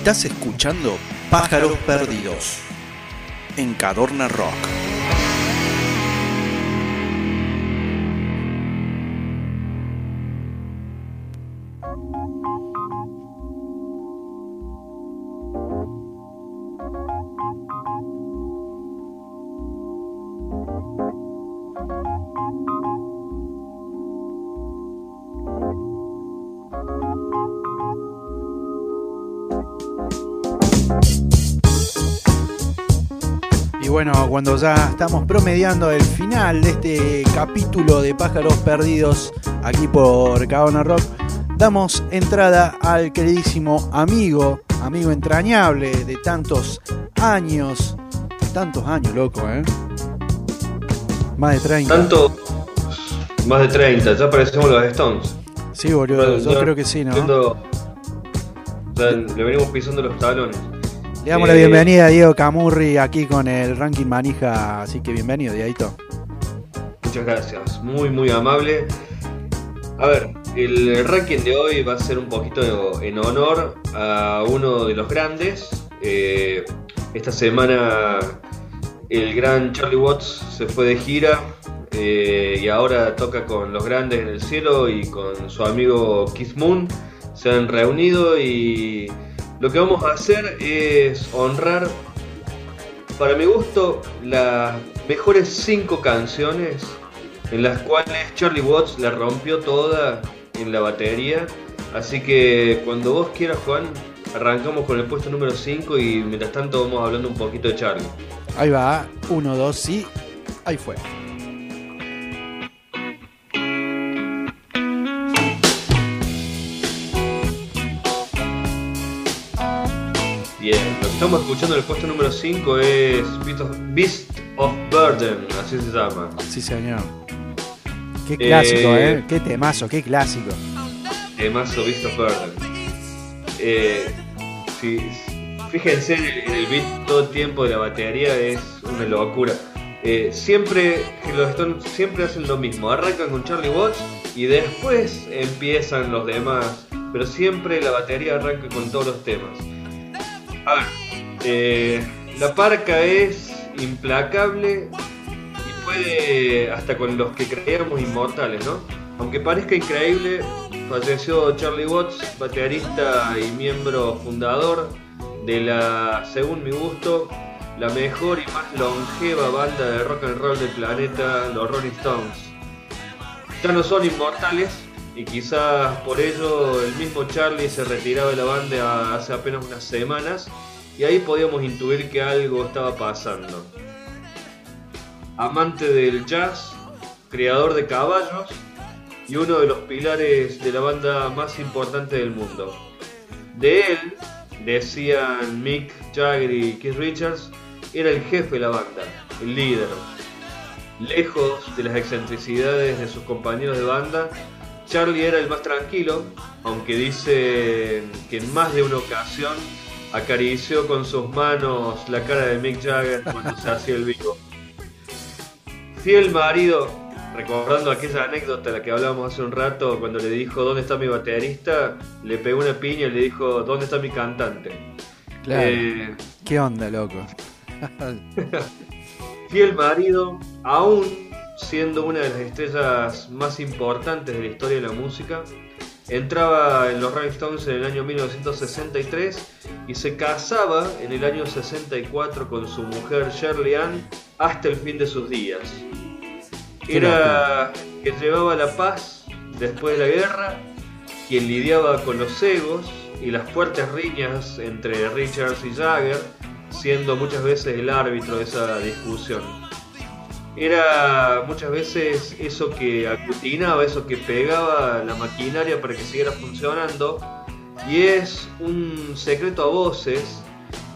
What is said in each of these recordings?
Estás escuchando Pájaros Perdidos en Cadorna Rock. Cuando ya estamos promediando el final de este capítulo de Pájaros Perdidos aquí por Cadorna Rock, damos entrada al queridísimo amigo, amigo entrañable de tantos años, tantos años, loco, ¿eh? Más de 30. Tanto. Más de 30, ya parecemos los Stones. Sí, boludo, yo creo que sí, ¿no? Siendo- le venimos pisando los talones. Le damos la Eh, bienvenida a Diego Camurri aquí con el ranking manija, así que bienvenido, Dieguito. Muchas gracias, muy muy amable. A ver, el ranking de hoy va a ser un poquito en honor a uno de los grandes. Eh, esta semana el gran Charlie Watts se fue de gira eh, y ahora toca con los grandes en el cielo y con su amigo Keith Moon. Se han reunido y lo que vamos a hacer es honrar para mi gusto, las mejores cinco canciones en las cuales Charlie Watts la rompió toda en la batería. Así que cuando vos quieras, Juan, arrancamos con el puesto número 5 y mientras tanto vamos hablando un poquito de Charlie. Ahí va, uno, dos, sí, ahí fue. Estamos escuchando en el puesto número 5 es Beast of, Beast of Burden, así se llama. Sí, señor. Qué clásico, Eh, ¿eh? Qué temazo, qué clásico. Temazo Beast of Burden. Eh, sí, fíjense en el, beat todo el tiempo de la batería, es una locura. Eh, siempre, los Stones siempre hacen lo mismo, arrancan con Charlie Watts y después empiezan los demás, pero siempre la batería arranca con todos los temas. A ver, eh, la parca es implacable y puede hasta con los que creíamos inmortales, ¿no? Aunque parezca increíble, falleció Charlie Watts, baterista y miembro fundador de la, según mi gusto, la mejor y más longeva banda de rock and roll del planeta, los Rolling Stones. Ya no son inmortales y quizás por ello el mismo Charlie se retiraba de la banda hace apenas unas semanas y ahí podíamos intuir que algo estaba pasando. Amante del jazz, creador de caballos y uno de los pilares de la banda más importante del mundo. De él, decían Mick Jagger y Keith Richards, era el jefe de la banda, el líder. Lejos de las excentricidades de sus compañeros de banda, Charlie era el más tranquilo, aunque dicen que en más de una ocasión acarició con sus manos la cara de Mick Jagger cuando se hacía el vivo. Fiel marido, recordando aquella anécdota de la que hablábamos hace un rato, cuando le dijo ¿dónde está mi baterista? Le pegó una piña y le dijo ¿dónde está mi cantante? Claro. Eh, ¿Qué onda, loco? fiel marido, aún siendo una de las estrellas más importantes de la historia de la música, entraba en los Rolling Stones en el año 1963 y se casaba en el año 64 con su mujer Shirley Ann hasta el fin de sus días. Era que llevaba la paz después de la guerra, quien lidiaba con los egos y las fuertes riñas entre Richards y Jagger, siendo muchas veces el árbitro de esa discusión. Era muchas veces eso que aglutinaba, eso que pegaba la maquinaria para que siguiera funcionando. Y es un secreto a voces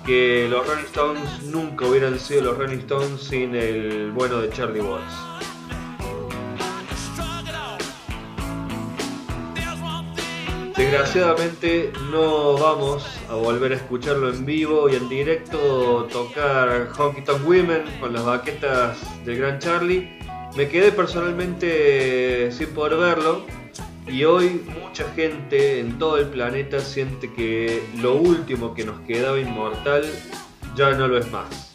que los Rolling Stones nunca hubieran sido los Rolling Stones sin el bueno de Charlie Watts. Desgraciadamente no vamos a volver a escucharlo en vivo y en directo tocar Honky Tonk Women con las baquetas del Gran Charlie. Me quedé personalmente sin poder verlo, y hoy mucha gente en todo el planeta siente que lo último que nos quedaba inmortal ya no lo es más.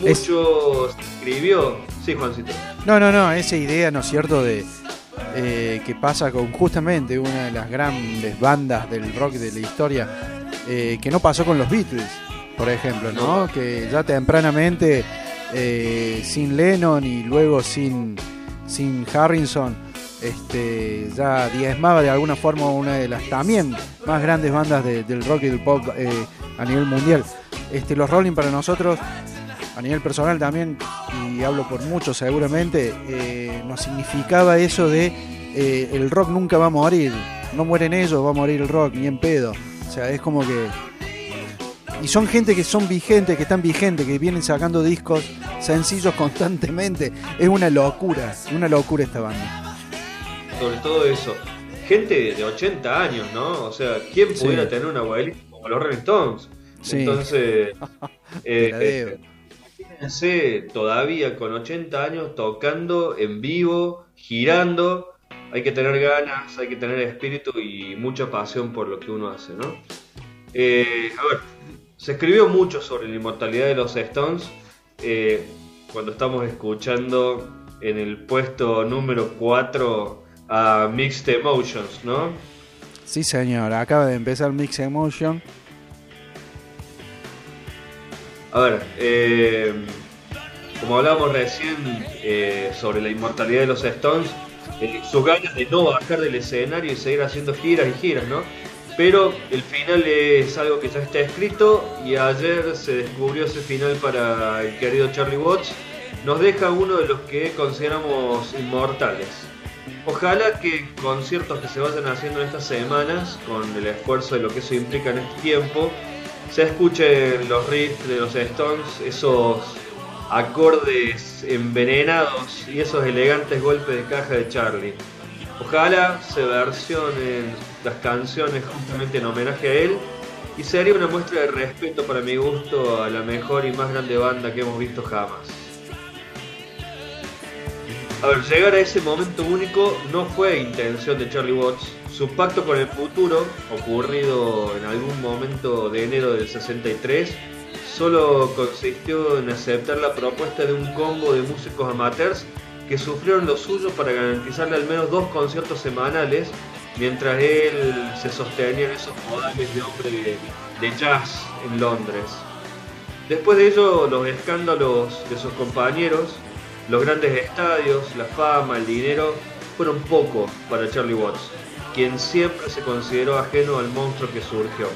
Mucho escribió. Sí, Juancito. No, no, no, esa idea, ¿no es cierto?, de eh, que pasa con justamente una de las grandes bandas del rock de la historia, eh, que no pasó con los Beatles, por ejemplo, ¿no? Que ya tempranamente, eh, sin Lennon y luego sin, sin Harrison, este, ya diezmaba de alguna forma una de las también más grandes bandas del rock y del pop a nivel mundial. Este, los Rolling para nosotros a nivel personal también, y hablo por muchos seguramente, eh, nos significaba eso de eh, el rock nunca va a morir, no mueren ellos, va a morir el rock, ni en pedo. O sea, es como que... Y son gente que son vigentes, que están vigentes, que vienen sacando discos sencillos constantemente. Es una locura, una locura esta banda. Sobre todo eso. Gente de 80 años, ¿no? O sea, ¿quién pudiera tener una abuelita como los Rolling Stones? Entonces, eh, Imagínense todavía con 80 años tocando en vivo, girando. Hay que tener ganas, hay que tener espíritu y mucha pasión por lo que uno hace, ¿no? Eh, a ver, se escribió mucho sobre la inmortalidad de los Stones eh, cuando estamos escuchando en el puesto número 4 a Mixed Emotions, ¿no? Sí, señor, acaba de empezar Mixed Emotion a ver, eh, como hablábamos recién eh, sobre la inmortalidad de los Stones, eh, sus ganas de no bajar del escenario y seguir haciendo giras y giras, ¿no? Pero el final es algo que ya está escrito y ayer se descubrió ese final para el querido Charlie Watts. Nos deja uno de los que consideramos inmortales. Ojalá que conciertos que se vayan haciendo en estas semanas, con el esfuerzo de lo que eso implica en este tiempo, se escuchen los riffs de los Stones, esos acordes envenenados y esos elegantes golpes de caja de Charlie. Ojalá se versionen las canciones justamente en homenaje a él y sería una muestra de respeto para mi gusto a la mejor y más grande banda que hemos visto jamás. A ver, llegar a ese momento único no fue intención de Charlie Watts, su pacto con el futuro, ocurrido en algún momento de enero del 63, solo consistió en aceptar la propuesta de un combo de músicos amateurs que sufrieron lo suyo para garantizarle al menos dos conciertos semanales mientras él se sostenía en esos modales de hombre de jazz en Londres. Después de ello, los escándalos de sus compañeros, los grandes estadios, la fama, el dinero, fueron poco para Charlie Watts quien siempre se consideró ajeno al monstruo que surgió.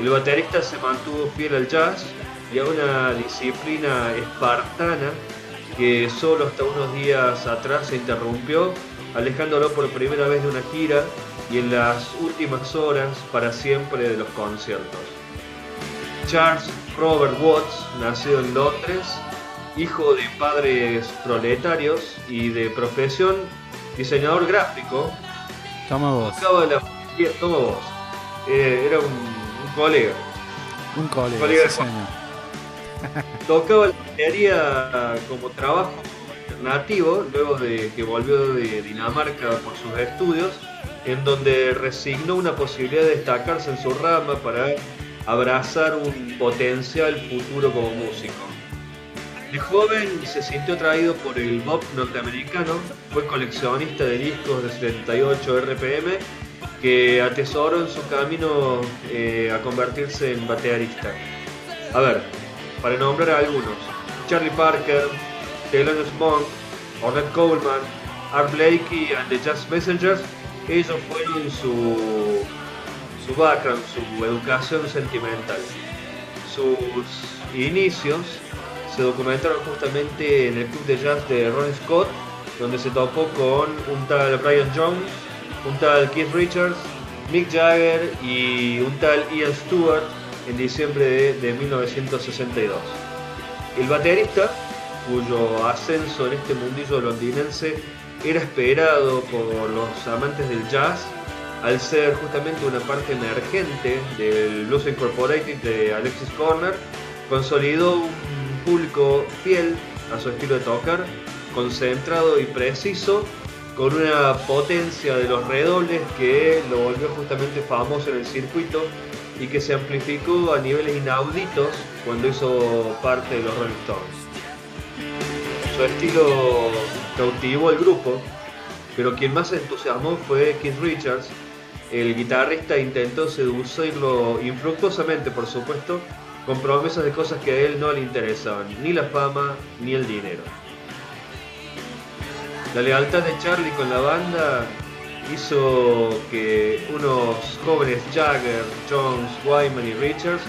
El baterista se mantuvo fiel al jazz y a una disciplina espartana que solo hasta unos días atrás se interrumpió, alejándolo por primera vez de una gira y en las últimas horas para siempre de los conciertos. Charles Robert Watts, nacido en Londres, hijo de padres proletarios y de profesión diseñador gráfico, Toma vos. toma vos. Eh, era un, colega. Un colega, Tocaba la batería como trabajo alternativo luego de que volvió de Dinamarca por sus estudios, en donde resignó una posibilidad de destacarse en su rama para abrazar un potencial futuro como músico. De joven se sintió atraído por el pop norteamericano, fue coleccionista de discos de 78 RPM que atesoró en su camino eh, a convertirse en baterista. A ver, para nombrar a algunos, Charlie Parker, Thelonious Monk, Ornette Coleman, Art Blakey and the Jazz Messengers, ellos fueron su, su background, su educación sentimental. Sus inicios se documentaron justamente en el club de jazz de Ron Scott, donde se topó con un tal Brian Jones, un tal Keith Richards, Mick Jagger y un tal Ian Stewart en diciembre de, 1962. El baterista, cuyo ascenso en este mundillo londinense era esperado por los amantes del jazz, al ser justamente una parte emergente del Blues Incorporated de Alexis Corner, consolidó un público fiel a su estilo de tocar concentrado y preciso, con una potencia de los redobles que lo volvió justamente famoso en el circuito y que se amplificó a niveles inauditos cuando hizo parte de los Rolling Stones. Su estilo cautivó al grupo, pero quien más entusiasmó fue Keith Richards. El guitarrista intentó seducirlo infructuosamente, por supuesto, con promesas de cosas que a él no le interesaban, ni la fama ni el dinero. La lealtad de Charlie con la banda hizo que unos jóvenes Jagger, Jones, Wyman y Richards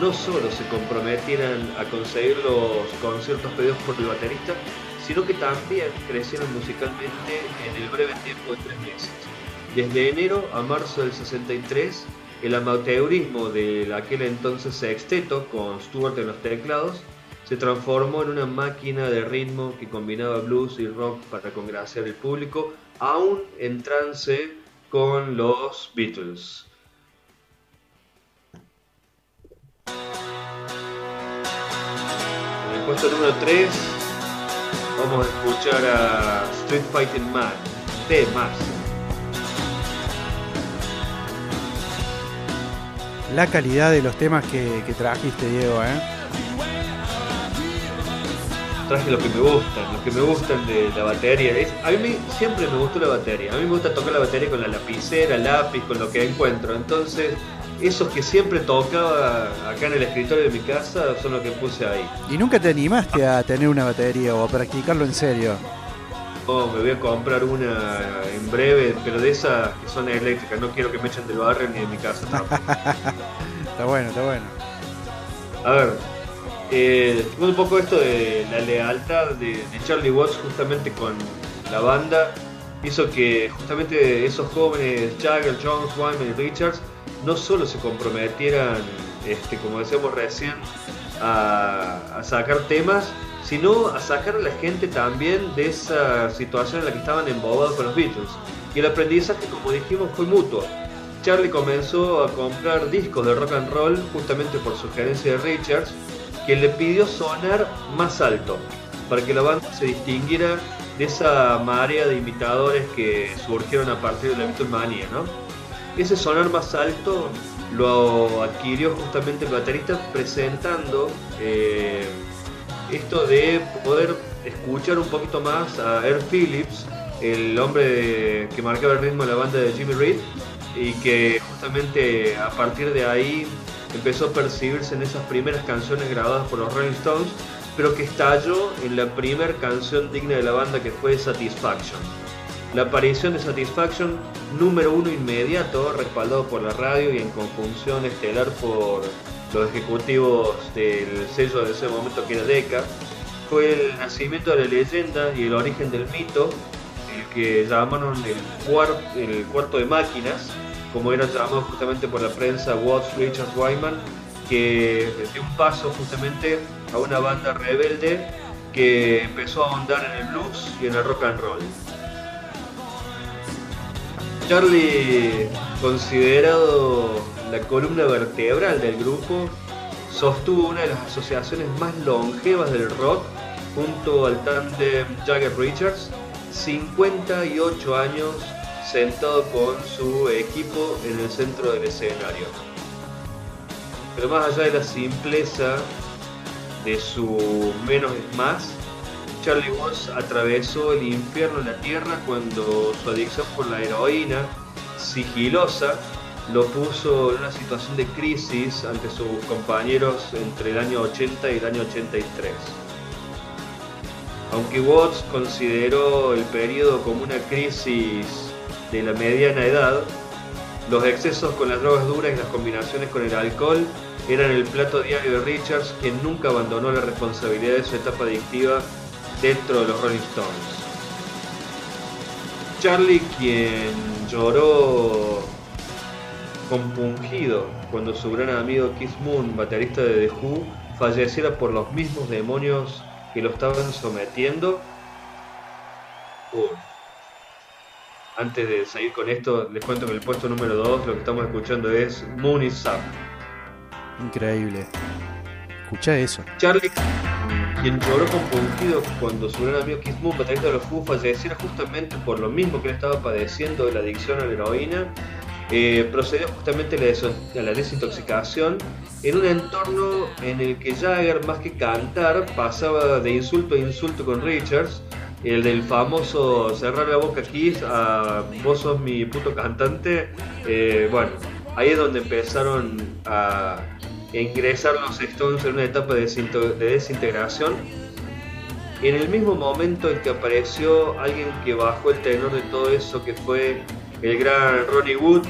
no solo se comprometieran a conseguir los conciertos pedidos por el baterista, sino que también crecieron musicalmente en el breve tiempo de tres meses. Desde enero a marzo del 63, el amateurismo de aquel entonces sexteto, con Stewart en los teclados, se transformó en una máquina de ritmo que combinaba blues y rock para congraciar el público, aún en trance con los Beatles. En el puesto número 3 vamos a escuchar a Street Fighting Man, de más. La calidad de los temas que, que trajiste, Diego, ¿eh? traje lo que me gustan, lo que me gustan de la batería. Es, a mí siempre me gustó la batería. A mí me gusta tocar la batería con la lapicera, lápiz, con lo que encuentro. Entonces, esos que siempre tocaba acá en el escritorio de mi casa son los que puse ahí. ¿Y nunca te animaste a tener una batería o a practicarlo en serio? Oh, me voy a comprar una en breve, pero de esas que son eléctricas. No quiero que me echen del barrio ni de mi casa. está bueno, está bueno. A ver, eh, un poco esto de la lealtad de, Charlie Watts justamente con la banda hizo que justamente esos jóvenes Jagger, Jones, Wyman y Richards no solo se comprometieran, este, como decíamos recién, a, sacar temas, sino a sacar a la gente también de esa situación en la que estaban embobados con los Beatles. Y el aprendizaje, como dijimos, fue mutuo. Charlie comenzó a comprar discos de rock and roll justamente por sugerencia de Richards que le pidió sonar más alto, para que la banda se distinguiera de esa marea de imitadores que surgieron a partir de la Beatlemania, ¿no? Ese sonar más alto lo adquirió justamente el baterista presentando eh, esto de poder escuchar un poquito más a Earl Phillips, el hombre que marcaba el ritmo de la banda de Jimmy Reed, y que justamente a partir de ahí empezó a percibirse en esas primeras canciones grabadas por los Rolling Stones, pero que estalló en la primera canción digna de la banda que fue Satisfaction. La aparición de Satisfaction, número uno inmediato, respaldado por la radio y en conjunción estelar por los ejecutivos del sello de ese momento que era Decca, fue el nacimiento de la leyenda y el origen del mito, el que llamaron el, cuarto de máquinas, como eran llamados justamente por la prensa Watts, Richard Wyman, que dio un paso justamente a una banda rebelde que empezó a ahondar en el blues y en el rock and roll. Charlie, considerado la columna vertebral del grupo, sostuvo una de las asociaciones más longevas del rock junto al tándem Jagger Richards, 58 años sentado con su equipo en el centro del escenario. Pero más allá de la simpleza de su menos es más, Charlie Watts atravesó el infierno en la tierra cuando su adicción por la heroína sigilosa lo puso en una situación de crisis ante sus compañeros entre el año 80 y el año 83. Aunque Watts consideró el periodo como una crisis de la mediana edad, los excesos con las drogas duras y las combinaciones con el alcohol eran el plato diario de Richards, quien nunca abandonó la responsabilidad de su etapa adictiva dentro de los Rolling Stones. Charlie, quien lloró compungido cuando su gran amigo Keith Moon, baterista de The Who, falleciera por los mismos demonios que lo estaban sometiendo. Antes de seguir con esto, les cuento que el puesto número 2 lo que estamos escuchando es Moon is Up. Increíble. Escucha eso. Charlie quien lloró compungido cuando su gran amigo Keith Moon, baterista de los Foo, falleciera justamente por lo mismo que él estaba padeciendo de la adicción a la heroína, eh, procedió justamente a la desintoxicación en un entorno en el que Jagger, más que cantar, pasaba de insulto a insulto con Richards, el del famoso cerrar la boca Kiss a vos sos mi puto cantante. Eh, bueno, ahí es donde empezaron a ingresar los Stones en una etapa de desintegración. En el mismo momento en que apareció alguien que bajó el tenor de todo eso, que fue el gran Ronnie Wood,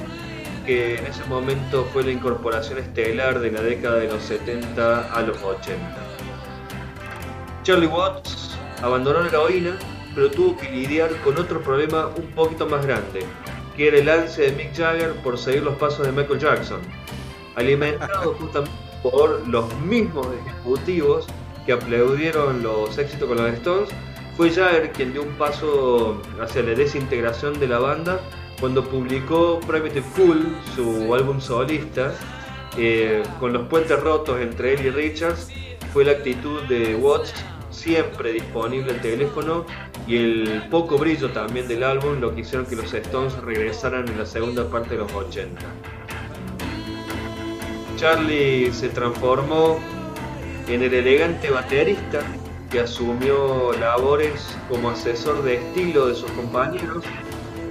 que en ese momento fue la incorporación estelar de la década de los 70 a los 80. Charlie Watts abandonó la heroína, pero tuvo que lidiar con otro problema un poquito más grande, que era el ansia de Mick Jagger por seguir los pasos de Michael Jackson, alimentado justamente por los mismos ejecutivos que aplaudieron los éxitos con los Stones, fue Jagger quien dio un paso hacia la desintegración de la banda cuando publicó Private Cool, su álbum solista, eh, con los puentes rotos entre él y Richards, fue la actitud de Watts siempre disponible el teléfono y el poco brillo también del álbum lo que hicieron que los Stones regresaran en la segunda parte de los 80. Charlie se transformó en el elegante baterista que asumió labores como asesor de estilo de sus compañeros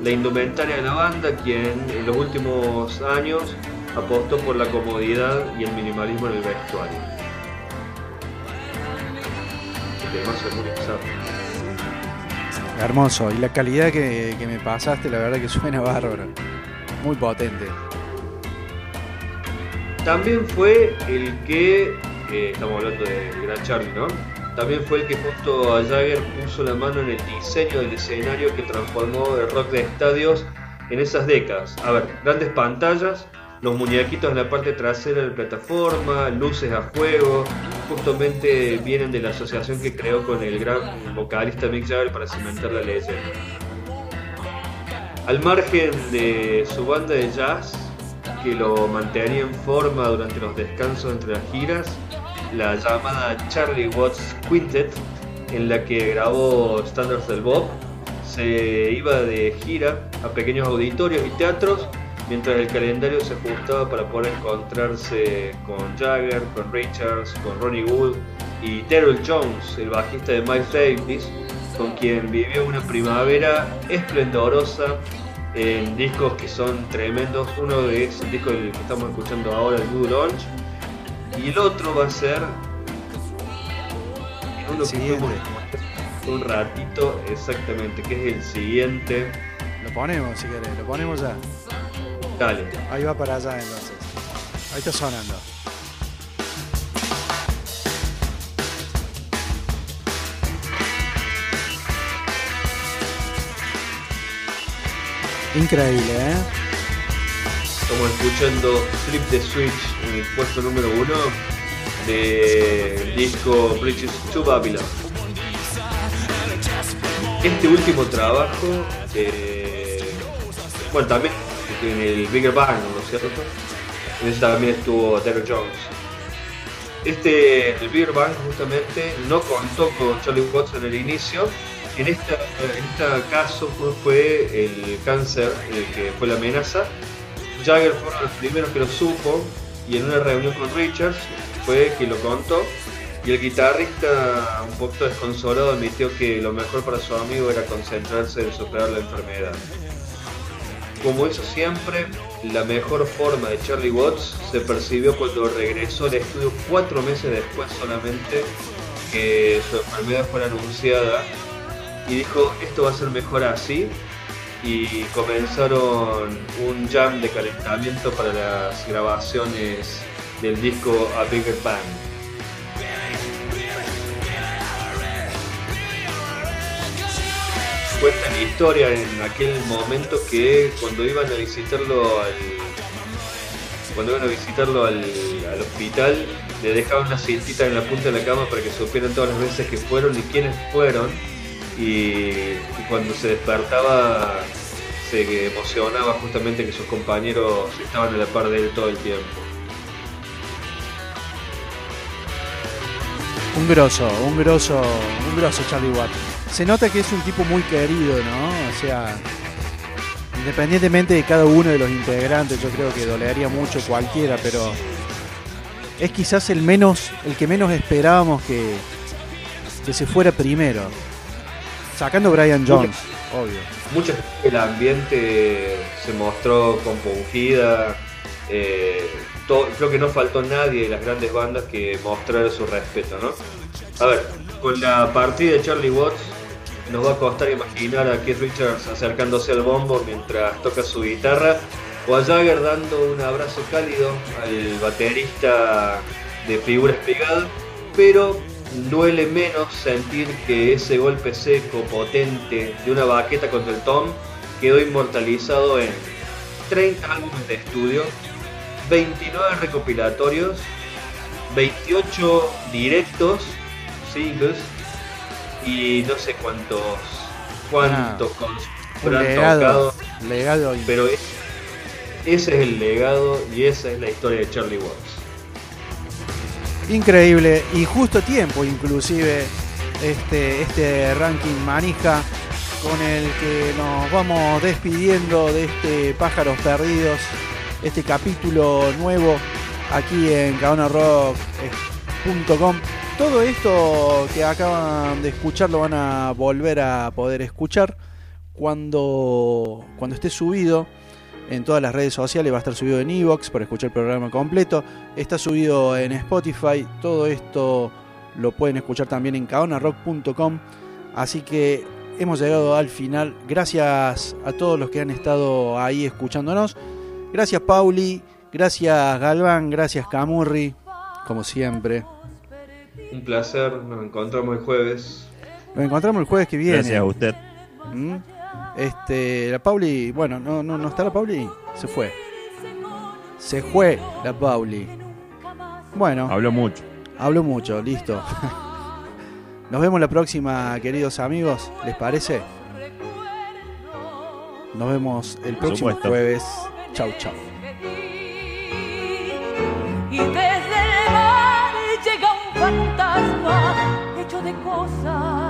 la indumentaria de la banda, quien en los últimos años apostó por la comodidad y el minimalismo en el vestuario. Hermoso, y la calidad que, me pasaste, la verdad que suena bárbaro. Muy potente. También fue el que, eh, estamos hablando de Gran Charlie, ¿no? También fue el que junto a Jagger puso la mano en el diseño del escenario que transformó el rock de estadios en esas décadas. A ver, grandes pantallas, los muñequitos en la parte trasera de la plataforma, luces a juego, justamente vienen de la asociación que creó con el gran vocalista Mick Jagger para cimentar la leyenda. Al margen de su banda de jazz, que lo mantenía en forma durante los descansos entre las giras, la llamada Charlie Watts Quintet, en la que grabó Standards del Bob. Se iba de gira a pequeños auditorios y teatros mientras el calendario se ajustaba para poder encontrarse con Jagger, con Richards, con Ronnie Wood y Terrell Jones, el bajista de Miles Davis, con quien vivió una primavera esplendorosa en discos que son tremendos. Uno de esos discos que estamos escuchando ahora, el Blue Launch, y el otro va a ser uno que un ratito exactamente, que es el siguiente. Lo ponemos si querés, lo ponemos ya. Dale. Ahí va para allá entonces. Ahí está sonando. Increíble, ¿eh? Estamos escuchando Flip the Switch en el puesto número uno del disco Bridges to Babylon. Este último trabajo, eh, bueno, también en el Bigger Bang, ¿no es cierto? En ese también estuvo Derek Jones. Este, el Bigger Bang, justamente, no contó con Charlie Watts en el inicio. En, esta, en este caso fue el cáncer el que fue la amenaza. Jagger fue los primeros que lo supo y en una reunión con Richards fue que lo contó y el guitarrista un poco desconsolado admitió que lo mejor para su amigo era concentrarse en superar la enfermedad. Como hizo siempre, la mejor forma de Charlie Watts se percibió cuando regresó al estudio cuatro meses después solamente que su enfermedad fuera anunciada y dijo esto va a ser mejor así y comenzaron un jam de calentamiento para las grabaciones del disco A Bigger Bang. Cuenta la historia en aquel momento que cuando iban a visitarlo al cuando iban a visitarlo al, al hospital le dejaban una cintita en la punta de la cama para que supieran todas las veces que fueron y quiénes fueron y, cuando se despertaba se emocionaba justamente que sus compañeros estaban a la par de él todo el tiempo. Un grosso, un grosso, un grosso Charlie Watts. Se nota que es un tipo muy querido, ¿no? O sea, independientemente de cada uno de los integrantes, yo creo que dolería mucho cualquiera, pero es quizás el menos, el que menos esperábamos que, que se fuera primero. Sacando Brian Jones, obvio. Mucho el ambiente se mostró compungida. Eh, creo que no faltó nadie de las grandes bandas que mostrara su respeto, ¿no? A ver, con la partida de Charlie Watts nos va a costar imaginar a Keith Richards acercándose al bombo mientras toca su guitarra o a Jagger dando un abrazo cálido al baterista de figura espigada, pero duele menos sentir que ese golpe seco, potente de una baqueta contra el tom quedó inmortalizado en 30 álbumes de estudio, 29 recopilatorios, 28 directos, singles y no sé cuántos cuántos ah, legado, pero ese es el legado y esa es la historia de Charlie Watts. Increíble y justo tiempo inclusive este, este ranking manija con el que nos vamos despidiendo de este Pájaros Perdidos, este capítulo nuevo aquí en caonarock.com. Todo esto que acaban de escuchar lo van a volver a poder escuchar cuando, cuando esté subido en todas las redes sociales, va a estar subido en Evox para escuchar el programa completo, está subido en Spotify, todo esto lo pueden escuchar también en caonarock.com, así que hemos llegado al final, gracias a todos los que han estado ahí escuchándonos, gracias Pauli, gracias Galván, gracias Camurri, como siempre. Un placer, nos encontramos el jueves. Nos encontramos el jueves que viene. Gracias a usted. ¿Mm? Este, la Pauli, bueno, no, no, no está la Pauli, se fue. Se fue la Pauli. Bueno. Habló mucho. Habló mucho, listo. Nos vemos la próxima, queridos amigos, ¿les parece? Nos vemos el próximo jueves. Chau, chau. Y desde el mar llega un fantasma hecho de cosas